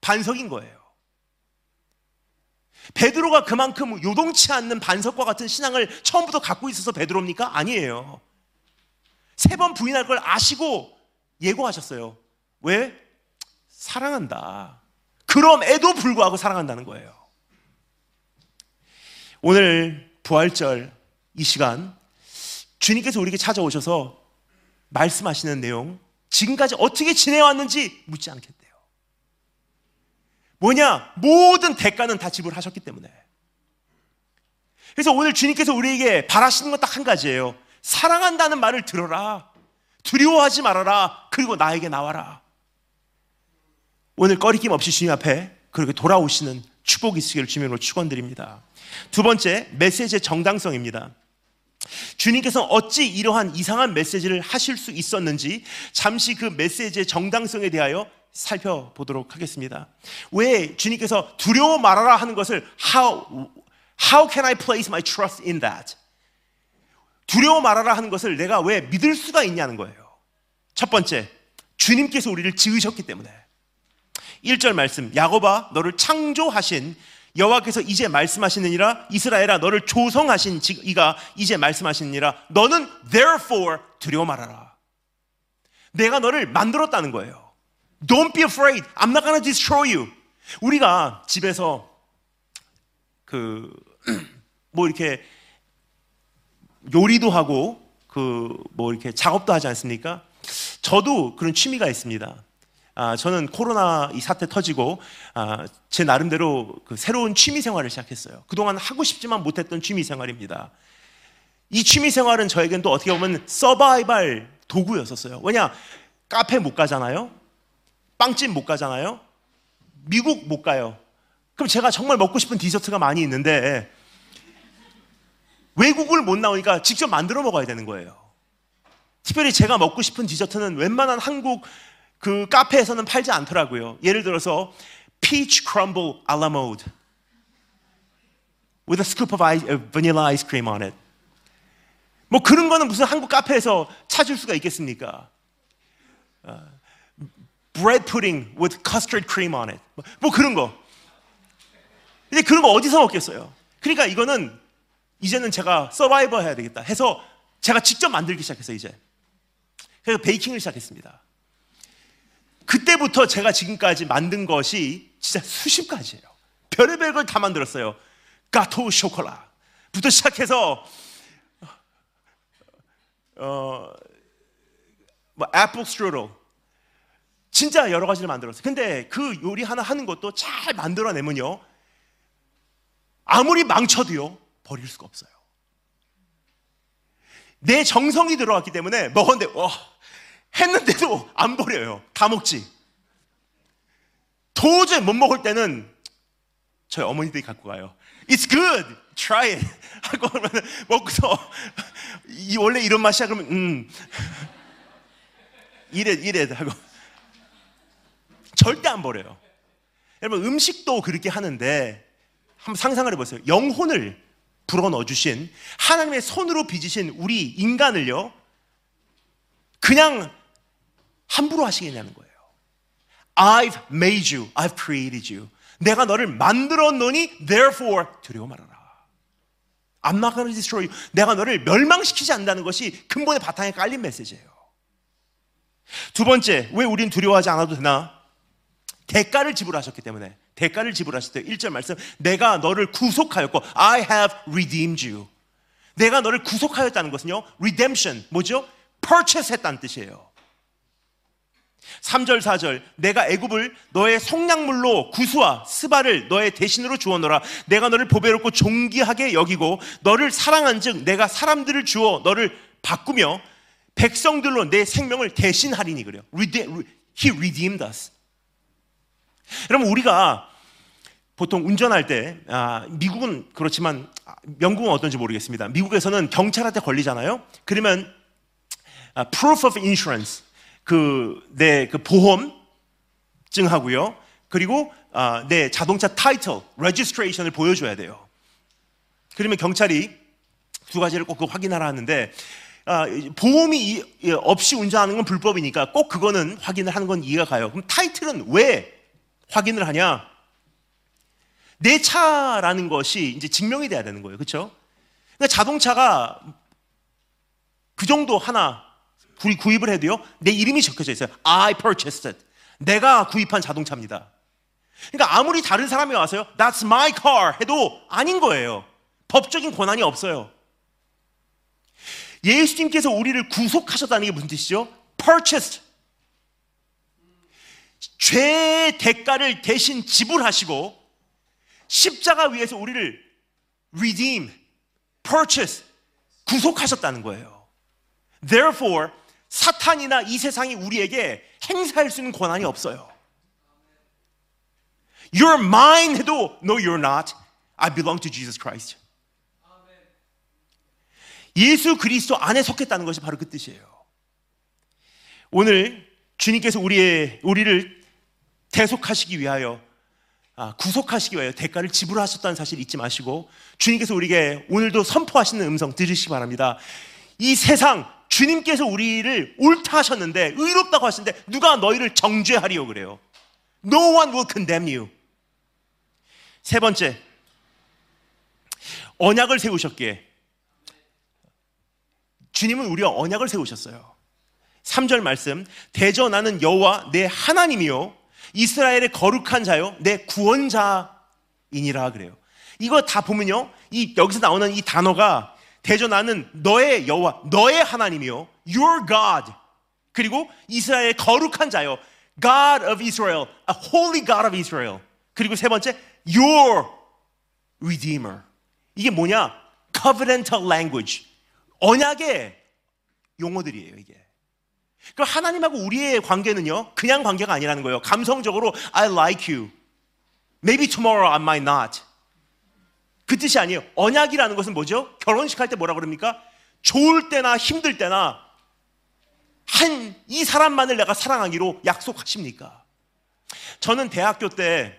Speaker 1: 반석인 거예요. 베드로가 그만큼 요동치 않는 반석과 같은 신앙을 처음부터 갖고 있어서 베드로입니까? 아니에요. 세 번 부인할 걸 아시고 예고하셨어요. 왜? 사랑한다. 그럼에도 불구하고 사랑한다는 거예요. 오늘 부활절 이 시간 주님께서 우리에게 찾아오셔서 말씀하시는 내용 지금까지 어떻게 지내왔는지 묻지 않겠대요. 뭐냐? 모든 대가는 다 지불하셨기 때문에. 그래서 오늘 주님께서 우리에게 바라시는 건 딱 한 가지예요. 사랑한다는 말을 들어라. 두려워하지 말아라. 그리고 나에게 나와라. 오늘 꺼리낌 없이 주님 앞에 그렇게 돌아오시는 축복이 있기를 주님으로 축원드립니다. 두 번째 메시지의 정당성입니다. 주님께서 어찌 이러한 이상한 메시지를 하실 수 있었는지 잠시 그 메시지의 정당성에 대하여 살펴보도록 하겠습니다. 왜 주님께서 두려워 말아라 하는 것을 how how can I place my trust in that? 두려워 말아라 하는 것을 내가 왜 믿을 수가 있냐는 거예요. 첫 번째, 주님께서 우리를 지으셨기 때문에. 1절 말씀, 야고바 너를 창조하신 여호와께서 이제 말씀하시느니라 이스라엘아 너를 조성하신 이가 이제 말씀하시느니라 너는 therefore 두려워 말아라. 내가 너를 만들었다는 거예요. Don't be afraid. I'm not gonna destroy you. 우리가 집에서 그 *clears throat* 뭐 이렇게 요리도 하고 그 뭐 이렇게 작업도 하지 않습니까? 저도 그런 취미가 있습니다. 아, 저는 코로나 이 사태 터지고 아, 제 나름대로 그 새로운 취미 생활을 시작했어요. 그동안 하고 싶지만 못했던 취미 생활입니다. 이 취미 생활은 저에겐 또 어떻게 보면 서바이벌 도구였었어요. 왜냐 카페 못 가잖아요. 빵집 못 가잖아요. 미국 못 가요. 그럼 제가 정말 먹고 싶은 디저트가 많이 있는데 외국을 못 나오니까 직접 만들어 먹어야 되는 거예요. 특별히 제가 먹고 싶은 디저트는 웬만한 한국 그 카페에서는 팔지 않더라고요. 예를 들어서 peach crumble a la mode with a scoop of ice, uh, vanilla ice cream on it. 뭐 그런 거는 무슨 한국 카페에서 찾을 수가 있겠습니까? Uh, bread pudding with custard cream on it. 뭐, 뭐 그런 거. 근데 그런 거 어디서 먹겠어요? 그러니까 이거는 이제는 제가 survive 해야 되겠다 해서 제가 직접 만들기 시작했어요, 이제. 그래서 베이킹을 시작했습니다. 그때부터 제가 지금까지 만든 것이 진짜 수십 가지예요. 별의별 걸 다 만들었어요. gâteau chocolat부터 시작해서 어, 뭐 apple strudel 진짜 여러 가지를 만들었어요. 근데 그 요리 하나 하는 것도 잘 만들어내면요. 아무리 망쳐도요. 버릴 수가 없어요. 내 정성이 들어왔기 때문에 먹었는데 와 했는데도 안 버려요. 다 먹지. 도저히 못 먹을 때는 저희 어머니들이 갖고 가요. It's good. Try it. *laughs* 하고 그러면 먹고서 이 원래 이런 맛이야 그러면 음 *laughs* 이래 이래 하고 절대 안 버려요. 여러분 음식도 그렇게 하는데 한번 상상을 해보세요. 영혼을 불어 넣어 주신 하나님의 손으로 빚으신 우리 인간을요 그냥 함부로 하시겠냐는 거예요. I've made you, I've created you. 내가 너를 만들어 놓니 therefore 두려워 말아라. I'm not going to destroy you. 내가 너를 멸망시키지 않는다는 것이 근본의 바탕에 깔린 메시지예요. 두 번째, 왜 우린 두려워하지 않아도 되나? 대가를 지불하셨기 때문에 대가를 지불하실 때 1절 말씀 내가 너를 구속하였고 I have redeemed you. 내가 너를 구속하였다는 것은요. redemption 뭐죠? purchase 했다는 뜻이에요. 3절 4절 내가 애굽을 너의 속량물로 구수와 스바를 너의 대신으로 주어노라 내가 너를 보배롭고 존귀하게 여기고 너를 사랑한즉 내가 사람들을 주어 너를 바꾸며 백성들로 내 생명을 대신하리니 그래요. He redeemed us. 여러분 우리가 보통 운전할 때 아, 미국은 그렇지만 영국은 어떤지 모르겠습니다. 미국에서는 경찰한테 걸리잖아요. 그러면 아, proof of insurance 그내그 그 보험 증하고요. 그리고 아, 내 자동차 title, registration을 보여줘야 돼요. 그러면 경찰이 두 가지를 꼭 확인하라 하는데 아, 보험이 없이 운전하는 건 불법이니까 꼭 그거는 확인을 하는 건 이해가 가요. 그럼 타이틀은 왜 확인을 하냐? 내 차라는 것이 이제 증명이 돼야 되는 거예요. 그렇죠? 그러니까 자동차가 그 정도 하나 구입을 해도요, 내 이름이 적혀져 있어요. I purchased it. 내가 구입한 자동차입니다. 그러니까 아무리 다른 사람이 와서요, That's my car 해도 아닌 거예요. 법적인 권한이 없어요. 예수님께서 우리를 구속하셨다는 게 무슨 뜻이죠? purchased. 죄의 대가를 대신 지불하시고 십자가 위에서 우리를 redeem, purchase, 구속하셨다는 거예요. Therefore, 사탄이나 이 세상이 우리에게 행사할 수 있는 권한이 없어요. You're mine 해도 No, you're not. I belong to Jesus Christ. 예수 그리스도 안에 속했다는 것이 바로 그 뜻이에요. 오늘 주님께서 우리의 우리를 대속하시기 위하여 아, 구속하시기 위하여 대가를 지불하셨다는 사실 잊지 마시고 주님께서 우리에게 오늘도 선포하시는 음성 들으시기 바랍니다. 이 세상 주님께서 우리를 옳다 하셨는데 의롭다고 하시는데 누가 너희를 정죄하리요 그래요. No one will condemn you. 세 번째 언약을 세우셨기에 주님은 우리와 언약을 세우셨어요. 3절 말씀 대저 나는 여호와 내 하나님이요 이스라엘의 거룩한 자요 내 구원자이니라 그래요. 이거 다 보면요. 이 여기서 나오는 이 단어가 대저 나는 너의 여호와, 너의 하나님이요, your God. 그리고 이스라엘의 거룩한 자요. God of Israel, a holy God of Israel. 그리고 세 번째, your redeemer. 이게 뭐냐? covenantal language. 언약의 용어들이에요, 이게. 그럼 하나님하고 우리의 관계는요, 그냥 관계가 아니라는 거예요. 감성적으로 I like you. Maybe tomorrow I might not. 그 뜻이 아니에요. 언약이라는 것은 뭐죠? 결혼식 할 때 뭐라 그럽니까? 좋을 때나 힘들 때나 한 이 사람만을 내가 사랑하기로 약속하십니까? 저는 대학교 때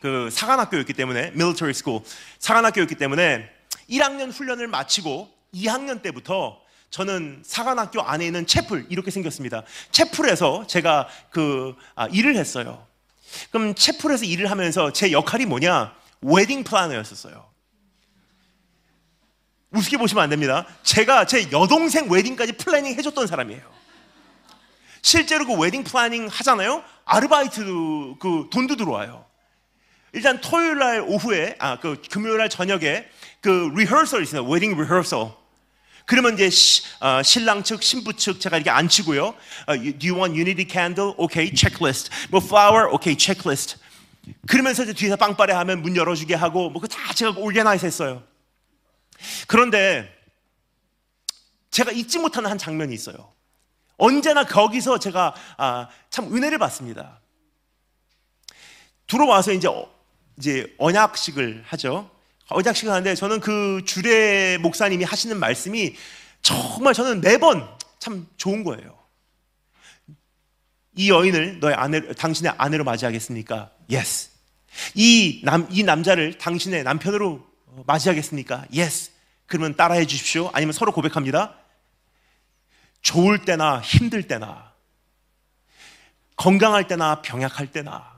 Speaker 1: 그 사관학교였기 때문에 military school 사관학교였기 때문에 1학년 훈련을 마치고 2학년 때부터 저는 사관학교 안에 있는 채플 이렇게 생겼습니다. 채플에서 제가 그 아, 일을 했어요. 그럼 채플에서 일을 하면서 제 역할이 뭐냐? wedding planner였었어요. 우습게 보시면 안 됩니다. 제가 제 여동생 wedding까지 planning 해줬던 사람이에요. 실제로 그 wedding planning 하잖아요. 아르바이트 그 돈도 들어와요. 일단 토요일 날 오후에 아 그 금요일 날 저녁에 그 리허설 있어요. 웨딩 리허설. 그러면 이제 시, 어, 신랑 측, 신부 측 제가 이렇게 앉히고요. 어, do you want unity candle? Okay, checklist. 뭐 flower? Okay, checklist. 그러면서 이제 뒤에서 빵빠레 하면 문 열어주게 하고 뭐 그다 제가 올게나이즈 했어요. 그런데 제가 잊지 못하는 한 장면이 있어요. 언제나 거기서 제가 아, 참 은혜를 받습니다. 들어와서 이제 어, 이제 언약식을 하죠. 언약식을 하는데 저는 그 주례 목사님이 하시는 말씀이 정말 저는 매번 참 좋은 거예요. 이 여인을 너의 아내, 당신의 아내로 맞이하겠습니까? Yes. 이 남, 이 남자를 당신의 남편으로 맞이하겠습니까? Yes. 그러면 따라해 주십시오. 아니면 서로 고백합니다. 좋을 때나 힘들 때나, 건강할 때나 병약할 때나,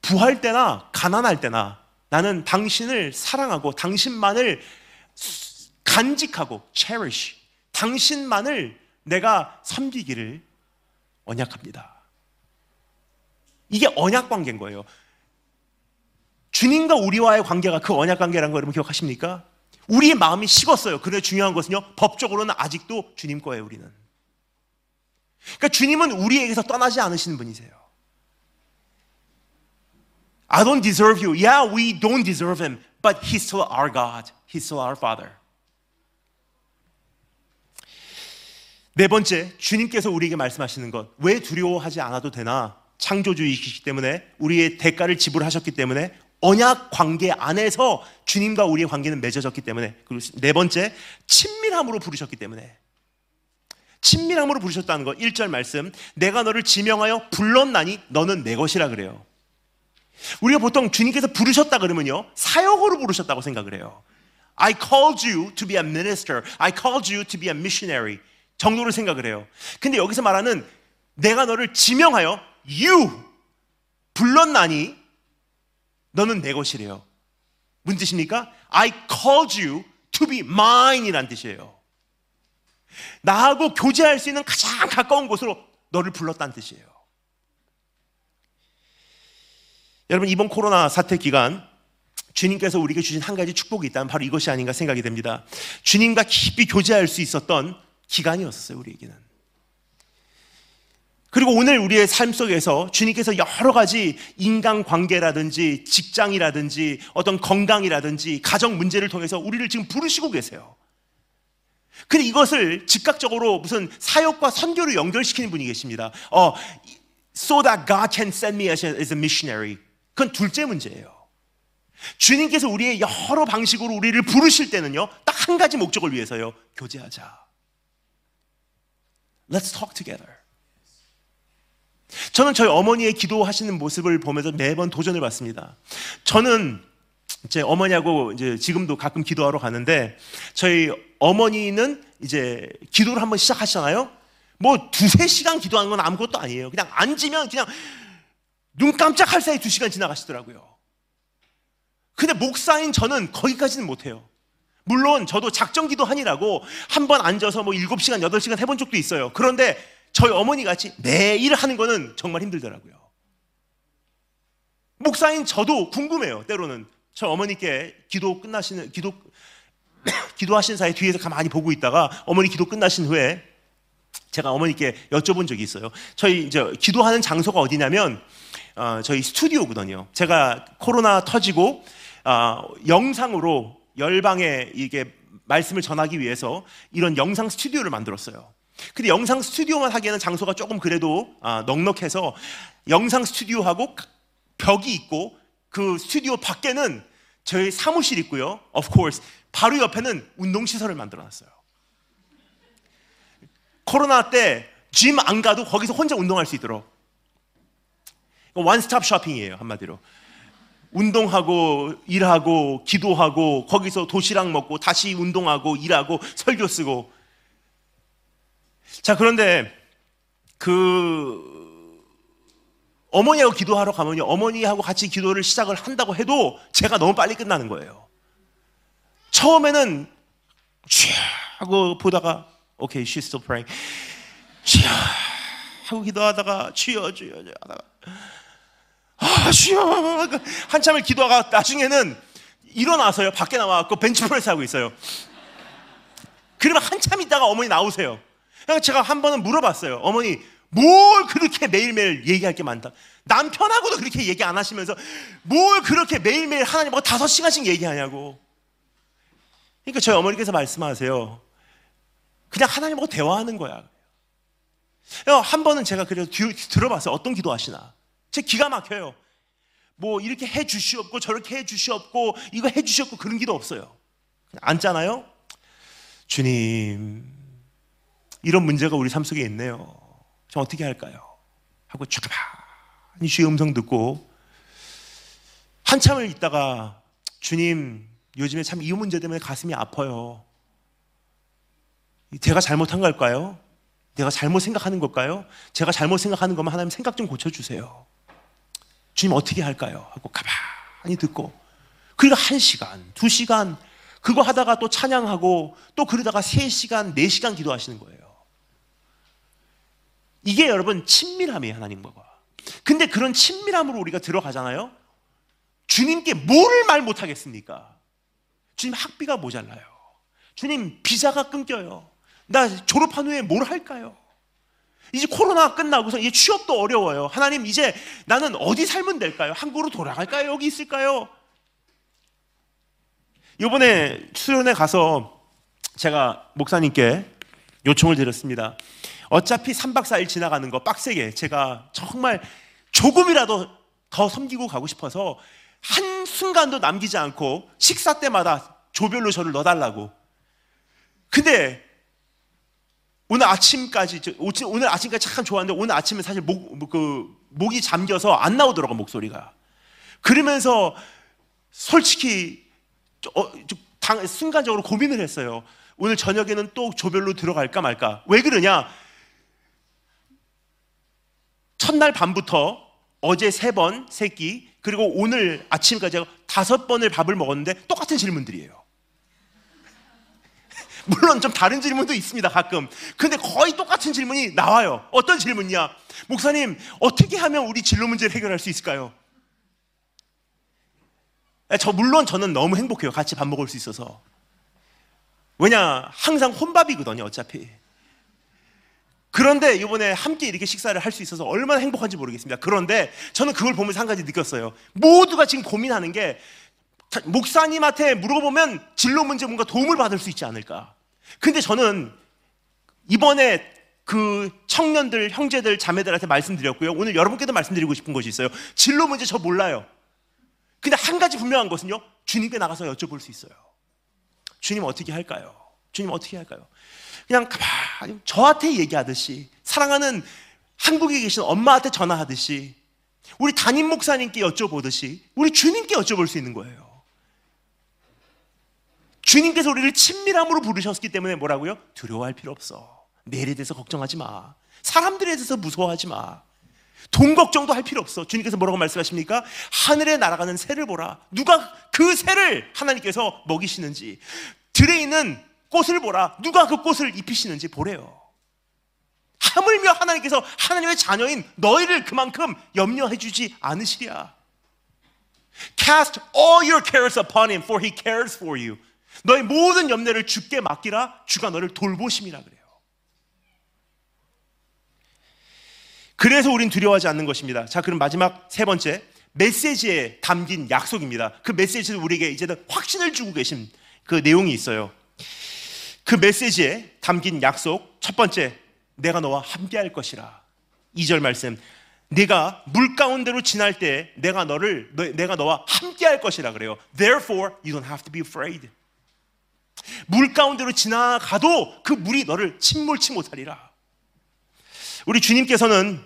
Speaker 1: 부할 때나 가난할 때나 나는 당신을 사랑하고 당신만을 간직하고 cherish 당신만을 내가 섬기기를 언약합니다. 이게 언약 관계인 거예요. 주님과 우리와의 관계가 그 언약 관계라는 거 여러분 기억하십니까? 우리의 마음이 식었어요. 그런데 중요한 것은요, 법적으로는 아직도 주님 거예요, 우리는. 그러니까 주님은 우리에게서 떠나지 않으시는 분이세요. I don't deserve you. Yeah, we don't deserve him, but he's still our God. He's still our Father. 네 번째, 주님께서 우리에게 말씀하시는 것. 왜 두려워하지 않아도 되나? 창조주이시기 때문에 우리의 대가를 지불하셨기 때문에 언약 관계 안에서 주님과 우리의 관계는 맺어졌기 때문에 그리고 네 번째, 친밀함으로 부르셨기 때문에 친밀함으로 부르셨다는 것. 1절 말씀. 내가 너를 지명하여 불렀나니 너는 내 것이라 그래요. 우리가 보통 주님께서 부르셨다 그러면요. 사역으로 부르셨다고 생각을 해요. I called you to be a minister. I called you to be a missionary. 정도로 생각을 해요. 근데 여기서 말하는 내가 너를 지명하여 you 불렀나니 너는 내 것이래요. 무슨 뜻입니까? I called you to be mine 이란 뜻이에요. 나하고 교제할 수 있는 가장 가까운 곳으로 너를 불렀다는 뜻이에요. 여러분 이번 코로나 사태 기간 주님께서 우리에게 주신 한 가지 축복이 있다면 바로 이것이 아닌가 생각이 됩니다. 주님과 깊이 교제할 수 있었던 기간이었어요, 우리에게는. 그리고 오늘 우리의 삶 속에서 주님께서 여러 가지 인간 관계라든지 직장이라든지 어떤 건강이라든지 가정 문제를 통해서 우리를 지금 부르시고 계세요. 근데 이것을 즉각적으로 무슨 사역과 선교를 연결시키는 분이 계십니다. 어, so that God can send me as a, missionary. 그건 둘째 문제예요. 주님께서 우리의 여러 방식으로 우리를 부르실 때는요, 딱 한 가지 목적을 위해서요, 교제하자. Let's talk together. 저는 저희 어머니의 기도하시는 모습을 보면서 매번 도전을 받습니다. 저는 제 어머니하고 이제 지금도 가끔 기도하러 가는데 저희 어머니는 이제 기도를 한번 시작하시잖아요. 뭐 두세 시간 기도하는 건 아무것도 아니에요. 그냥 앉으면 그냥 눈 깜짝할 사이 두 시간 지나가시더라고요. 근데 목사인 저는 거기까지는 못해요. 물론 저도 작정 기도하니라고 한 번 앉아서 뭐 7시간, 8시간 해본 적도 있어요. 그런데 저희 어머니 같이 매일 하는 거는 정말 힘들더라고요. 목사인 저도 궁금해요. 때로는 저 어머니께 기도 끝나시는 기도 *coughs* 기도하신 사이 뒤에서 가만히 보고 있다가 어머니 기도 끝나신 후에 제가 어머니께 여쭤본 적이 있어요. 저희 이제 기도하는 장소가 어디냐면 어, 저희 스튜디오거든요. 제가 코로나 터지고 어, 영상으로 열방에 이게 말씀을 전하기 위해서 이런 영상 스튜디오를 만들었어요. 근데 영상 스튜디오만 하기에는 장소가 조금 그래도 아, 넉넉해서 영상 스튜디오하고 벽이 있고 그 스튜디오 밖에는 저희 사무실 있고요. Of course 바로 옆에는 운동 시설을 만들어 놨어요. 코로나 때 짐 안 가도 거기서 혼자 운동할 수 있도록 원스톱 쇼핑이에요 한마디로 운동하고 일하고 기도하고 거기서 도시락 먹고 다시 운동하고 일하고 설교 쓰고. 자 그런데 그 어머니하고 기도하러 가면요 어머니하고 같이 기도를 시작을 한다고 해도 제가 너무 빨리 끝나는 거예요. 처음에는 쥐 하고 보다가 오케이 okay, she's still praying. 쥐 하고 기도하다가 쥐어 쥐어 하다가 아, 주여. 한참을 기도하가 나중에는 일어나서요. 밖에 나와갖고 벤치프레스 하고 있어요. 그러면 한참 있다가 어머니 나오세요. 제가 한 번은 물어봤어요. 어머니, 뭘 그렇게 매일매일 얘기할 게 많다. 남편하고도 그렇게 얘기 안 하시면서 뭘 그렇게 매일매일 하나님 뭐 다섯 시간씩 얘기하냐고. 그러니까 저희 어머니께서 말씀하세요. 그냥 하나님하고 대화하는 거야. 한 번은 제가 그래서 들어봤어요. 어떤 기도 하시나. 제 기가 막혀요. 뭐 이렇게 해 주시옵고 저렇게 해 주시옵고 이거 해 주시옵고 그런 기도 없어요. 앉잖아요. 주님 이런 문제가 우리 삶 속에 있네요. 저 어떻게 할까요? 하고 쭈가니 주의 음성 듣고 한참을 있다가 주님 요즘에 참 이 문제 때문에 가슴이 아파요. 제가 잘못한 걸까요? 내가 잘못 생각하는 걸까요? 제가 잘못 생각하는 거면 하나님 생각 좀 고쳐주세요. 주님 어떻게 할까요? 하고 가만히 듣고 그리고 한 시간, 두 시간 그거 하다가 또 찬양하고 또 그러다가 세 시간, 네 시간 기도하시는 거예요. 이게 여러분 친밀함이에요 하나님과. 근데 그런 친밀함으로 우리가 들어가잖아요. 주님께 뭐를 말 못하겠습니까? 주님 학비가 모자라요. 주님 비자가 끊겨요. 나 졸업한 후에 뭘 할까요? 이제 코로나 끝나고서 이제 취업도 어려워요. 하나님 이제 나는 어디 살면 될까요? 한국으로 돌아갈까요? 여기 있을까요? 이번에 수련회 가서 제가 목사님께 요청을 드렸습니다. 어차피 3박 4일 지나가는 거 빡세게 제가 정말 조금이라도 더 섬기고 가고 싶어서 한 순간도 남기지 않고 식사 때마다 조별로 저를 넣어달라고. 근데 오늘 아침까지 오늘 아침까지 참 좋았는데 오늘 아침에 사실 목, 뭐 그, 목이 잠겨서 안 나오더라고 목소리가. 그러면서 솔직히 어, 당, 순간적으로 고민을 했어요. 오늘 저녁에는 또 조별로 들어갈까 말까. 왜 그러냐? 첫날 밤부터 어제 세 번, 세 끼, 그리고 오늘 아침까지 다섯 번을 밥을 먹었는데 똑같은 질문들이에요. 물론 좀 다른 질문도 있습니다, 가끔. 근데 거의 똑같은 질문이 나와요. 어떤 질문이야? 목사님, 어떻게 하면 우리 진로 문제를 해결할 수 있을까요? 저, 물론 저는 너무 행복해요. 같이 밥 먹을 수 있어서. 왜냐, 항상 혼밥이거든요, 어차피. 그런데 이번에 함께 이렇게 식사를 할 수 있어서 얼마나 행복한지 모르겠습니다. 그런데 저는 그걸 보면서 한 가지 느꼈어요. 모두가 지금 고민하는 게 목사님한테 물어보면 진로 문제 뭔가 도움을 받을 수 있지 않을까. 근데 저는 이번에 그 청년들, 형제들, 자매들한테 말씀드렸고요. 오늘 여러분께도 말씀드리고 싶은 것이 있어요. 진로 문제 저 몰라요. 근데 한 가지 분명한 것은요. 주님께 나가서 여쭤볼 수 있어요. 주님 어떻게 할까요? 주님 어떻게 할까요? 그냥 가만히 저한테 얘기하듯이 사랑하는 한국에 계신 엄마한테 전화하듯이 우리 담임 목사님께 여쭤보듯이 우리 주님께 여쭤볼 수 있는 거예요. 주님께서 우리를 친밀함으로 부르셨기 때문에 뭐라고요? 두려워할 필요 없어. 내일에 대해서 걱정하지 마. 사람들에 대해서 무서워하지 마. 돈 걱정도 할 필요 없어. 주님께서 뭐라고 말씀하십니까? 하늘에 날아가는 새를 보라. 누가 그 새를 하나님께서 먹이시는지. 들에 있는 꽃을 보라. 누가 그 꽃을 입히시는지 보래요. 하물며 하나님께서 하나님의 자녀인 너희를 그만큼 염려해 주지 않으시랴. Cast all your cares upon him for he cares for you. 너의 모든 염려를 주께 맡기라 주가 너를 돌보심이라 그래요. 그래서 우린 두려워하지 않는 것입니다. 자, 그럼 마지막 세 번째 메시지에 담긴 약속입니다. 그 메시지도 우리에게 이제는 확신을 주고 계신 그 내용이 있어요. 그 메시지에 담긴 약속 첫 번째 내가 너와 함께 할 것이라. 2절 말씀 네가 물 가운데로 지날 때 내가 너를 너, 내가 너와 함께 할 것이라 그래요. Therefore you don't have to be afraid. 물 가운데로 지나가도 그 물이 너를 침몰치 못하리라. 우리 주님께서는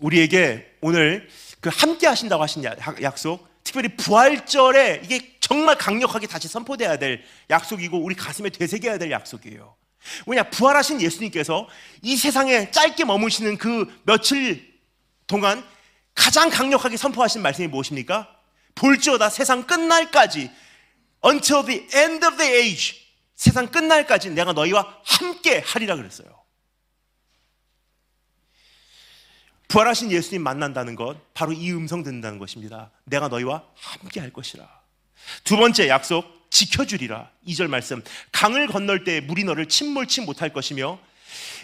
Speaker 1: 우리에게 오늘 그 함께 하신다고 하신 약속, 특별히 부활절에 이게 정말 강력하게 다시 선포돼야 될 약속이고 우리 가슴에 되새겨야 될 약속이에요. 왜냐 부활하신 예수님께서 이 세상에 짧게 머무시는 그 며칠 동안 가장 강력하게 선포하신 말씀이 무엇입니까? 볼지어다 세상 끝날까지 until the end of the age 세상 끝날까지 내가 너희와 함께 하리라 그랬어요. 부활하신 예수님 만난다는 것 바로 이 음성 듣는다는 것입니다. 내가 너희와 함께 할 것이라. 두 번째 약속 지켜주리라. 2절 말씀. 강을 건널 때 물이 너를 침몰치 못할 것이며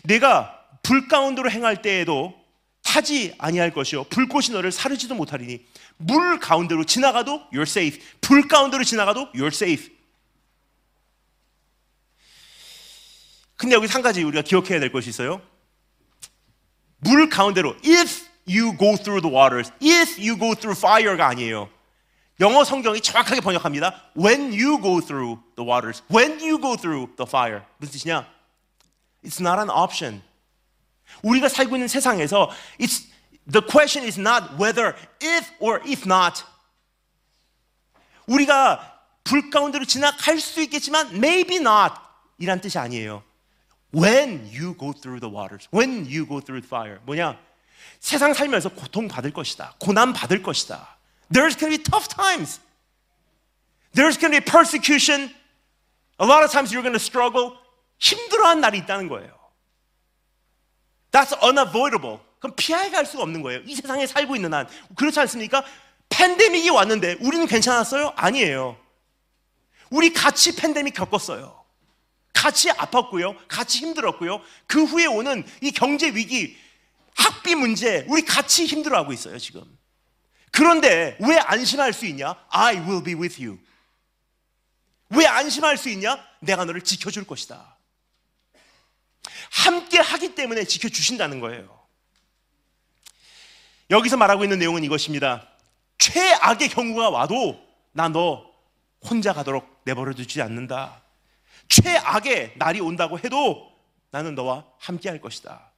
Speaker 1: 내가 불 가운데로 행할 때에도 타지 아니할 것이요 불꽃이 너를 사르지도 못하리니 물 가운데로 지나가도 you're safe. 불 가운데로 지나가도 you're safe. 근데 여기 한 가지 우리가 기억해야 될 것이 있어요. 물 가운데로 if you go through the waters, if you go through fire가 아니에요. 영어 성경이 정확하게 번역합니다. When you go through the waters, when you go through the fire. 무슨 뜻이냐? It's not an option. 우리가 살고 있는 세상에서 it's the question is not whether if or if not. 우리가 불 가운데로 지나갈 수 있겠지만 maybe not 이란 뜻이 아니에요. When you go through the waters, when you go through the fire. 뭐냐? 세상 살면서 고통 받을 것이다. 고난 받을 것이다. There's going to be tough times. There's going to be persecution. A lot of times you're going to struggle. 힘들어한 날이 있다는 거예요. That's unavoidable. 그럼 피해 갈 수가 없는 거예요. 이 세상에 살고 있는 한. 그렇지 않습니까? 팬데믹이 왔는데 우리는 괜찮았어요? 아니에요. 우리 같이 팬데믹 겪었어요. 같이 아팠고요. 같이 힘들었고요. 그 후에 오는 이 경제 위기, 학비 문제, 우리 같이 힘들어하고 있어요, 지금. 그런데 왜 안심할 수 있냐? I will be with you. 왜 안심할 수 있냐? 내가 너를 지켜줄 것이다. 함께 하기 때문에 지켜주신다는 거예요. 여기서 말하고 있는 내용은 이것입니다. 최악의 경우가 와도 나 너 혼자 가도록 내버려 두지 않는다. 최악의 날이 온다고 해도 나는 너와 함께 할 것이다.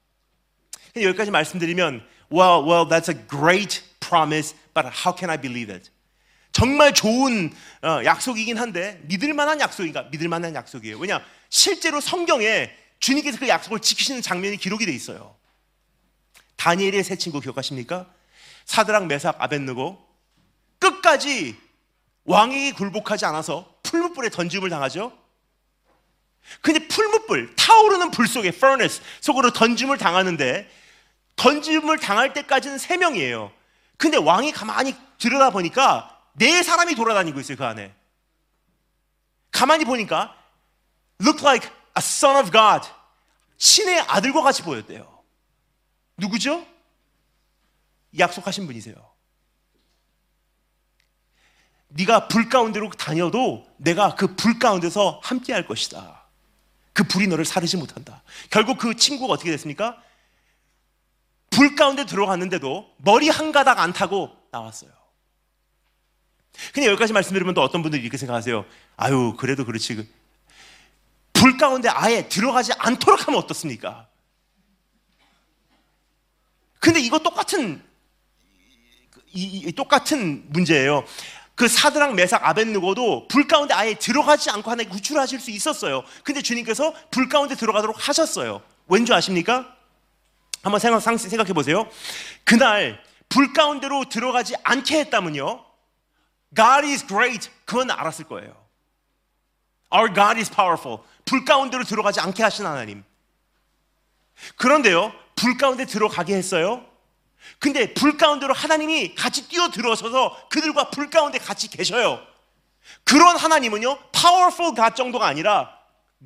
Speaker 1: 여기까지 말씀드리면, well, well, that's a great promise, but how can I believe it? 정말 좋은 어, 약속이긴 한데 믿을 만한 약속인가? 믿을 만한 약속이에요. 왜냐? 실제로 성경에 주님께서 그 약속을 지키시는 장면이 기록이 돼 있어요. 다니엘의 세 친구 기억하십니까? 사드랑 메삭 아벤느고 끝까지 왕에게 굴복하지 않아서 풀무불에 던짐을 당하죠. 근데 풀무불 타오르는 불 속에 furnace 속으로 던짐을 당하는데 던짐을 당할 때까지는 세 명이에요. 근데 왕이 가만히 들여다 보니까 네 사람이 돌아다니고 있어요, 그 안에. 가만히 보니까 look like a son of God. 신의 아들과 같이 보였대요. 누구죠? 약속하신 분이세요. 네가 불 가운데로 다녀도 내가 그 불 가운데서 함께 할 것이다. 그 불이 너를 사르지 못한다. 결국 그 친구가 어떻게 됐습니까? 불 가운데 들어갔는데도 머리 한 가닥 안 타고 나왔어요. 근데 여기까지 말씀드리면 또 어떤 분들이 이렇게 생각하세요. 아유, 그래도 그렇지. 불 가운데 아예 들어가지 않도록 하면 어떻습니까? 근데 이거 똑같은, 이, 이, 똑같은 문제예요. 그 사드랑 메삭 아벤누고도 불 가운데 아예 들어가지 않고 하나님 구출하실 수 있었어요. 근데 주님께서 불 가운데 들어가도록 하셨어요. 왠지 아십니까? 한번 생각, 생각해 보세요. 그날 불 가운데로 들어가지 않게 했다면요. God is great. 그건 알았을 거예요. Our God is powerful. 불 가운데로 들어가지 않게 하신 하나님. 그런데요, 불 가운데 들어가게 했어요. 근데 불 가운데로 하나님이 같이 뛰어 들어서서 그들과 불 가운데 같이 계셔요. 그런 하나님은요, powerful God 정도가 아니라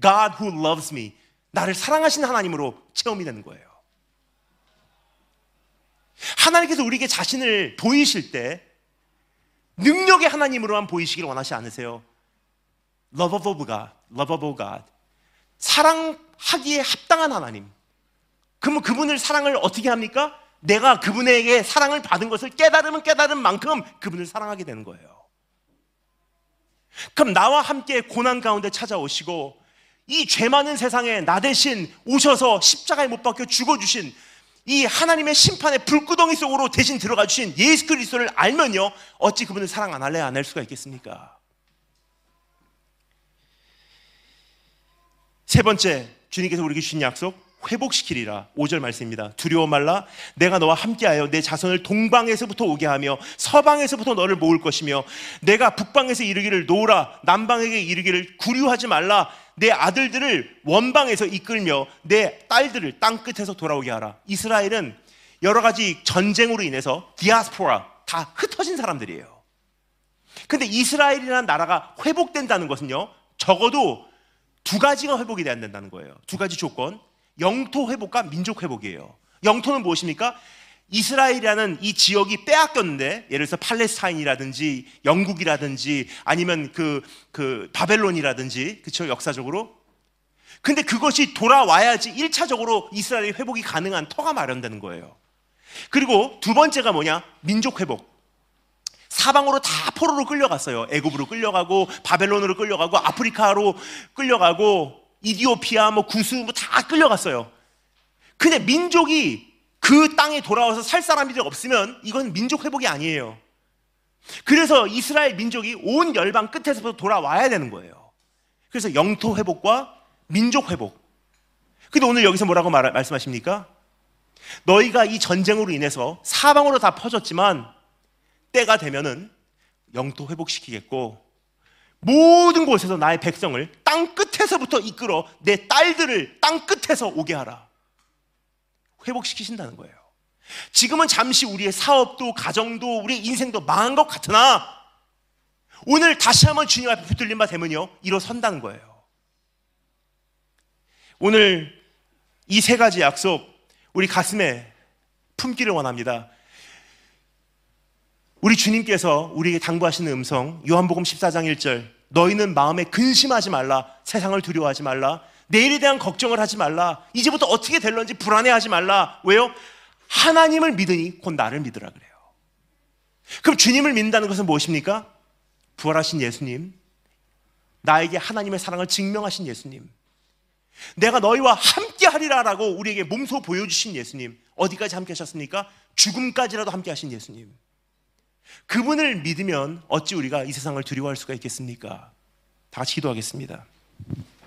Speaker 1: God who loves me. 나를 사랑하신 하나님으로 체험이 되는 거예요. 하나님께서 우리에게 자신을 보이실 때 능력의 하나님으로만 보이시길 원하지 않으세요. Lovable God, lovable God. 사랑하기에 합당한 하나님. 그러면 그분을 사랑을 어떻게 합니까? 내가 그분에게 사랑을 받은 것을 깨달으면 깨달은 만큼 그분을 사랑하게 되는 거예요. 그럼 나와 함께 고난 가운데 찾아오시고 이 죄 많은 세상에 나 대신 오셔서 십자가에 못 박혀 죽어주신 이 하나님의 심판의 불구덩이 속으로 대신 들어가 주신 예수 그리스도를 알면요 어찌 그분을 사랑 안 할래 안 할 수가 있겠습니까? 세 번째 주님께서 우리에게 주신 약속 회복시키리라. 5절 말씀입니다. 두려워 말라. 내가 너와 함께하여 내 자손을 동방에서부터 오게 하며 서방에서부터 너를 모을 것이며 내가 북방에서 이르기를 놓으라. 남방에게 이르기를 구류하지 말라. 내 아들들을 원방에서 이끌며 내 딸들을 땅 끝에서 돌아오게 하라. 이스라엘은 여러 가지 전쟁으로 인해서 디아스포라 다 흩어진 사람들이에요. 근데 이스라엘이라는 나라가 회복된다는 것은요 적어도 두 가지가 회복이 돼야 된다는 거예요. 두 가지 조건 영토 회복과 민족 회복이에요. 영토는 무엇입니까? 이스라엘이라는 이 지역이 빼앗겼는데 예를 들어서 팔레스타인이라든지 영국이라든지 아니면 그, 그 바벨론이라든지 그쵸 역사적으로 근데 그것이 돌아와야지 1차적으로 이스라엘의 회복이 가능한 터가 마련되는 거예요. 그리고 두 번째가 뭐냐? 민족 회복. 사방으로 다 포로로 끌려갔어요. 애굽으로 끌려가고 바벨론으로 끌려가고 아프리카로 끌려가고 이디오피아, 뭐 구스 뭐 다 끌려갔어요. 근데 민족이 그 땅에 돌아와서 살 사람들이 없으면 이건 민족 회복이 아니에요. 그래서 이스라엘 민족이 온 열방 끝에서부터 돌아와야 되는 거예요. 그래서 영토 회복과 민족 회복. 근데 오늘 여기서 뭐라고 말, 말씀하십니까? 너희가 이 전쟁으로 인해서 사방으로 다 퍼졌지만 때가 되면은 영토 회복시키겠고 모든 곳에서 나의 백성을 땅 끝에서부터 이끌어 내 딸들을 땅 끝에서 오게 하라. 회복시키신다는 거예요. 지금은 잠시 우리의 사업도 가정도 우리 인생도 망한 것 같으나 오늘 다시 한번 주님 앞에 붙들린 바 되면요 일어선다는 거예요. 오늘 이 세 가지 약속 우리 가슴에 품기를 원합니다. 우리 주님께서 우리에게 당부하시는 음성 요한복음 14장 1절 너희는 마음에 근심하지 말라 세상을 두려워하지 말라 내일에 대한 걱정을 하지 말라 이제부터 어떻게 될런지 불안해하지 말라 왜요? 하나님을 믿으니 곧 나를 믿으라 그래요 그럼 주님을 믿는다는 것은 무엇입니까? 부활하신 예수님 나에게 하나님의 사랑을 증명하신 예수님 내가 너희와 함께 하리라라고 우리에게 몸소 보여주신 예수님 어디까지 함께 하셨습니까? 죽음까지라도 함께 하신 예수님 그분을 믿으면 어찌 우리가 이 세상을 두려워할 수가 있겠습니까? 다 같이 기도하겠습니다.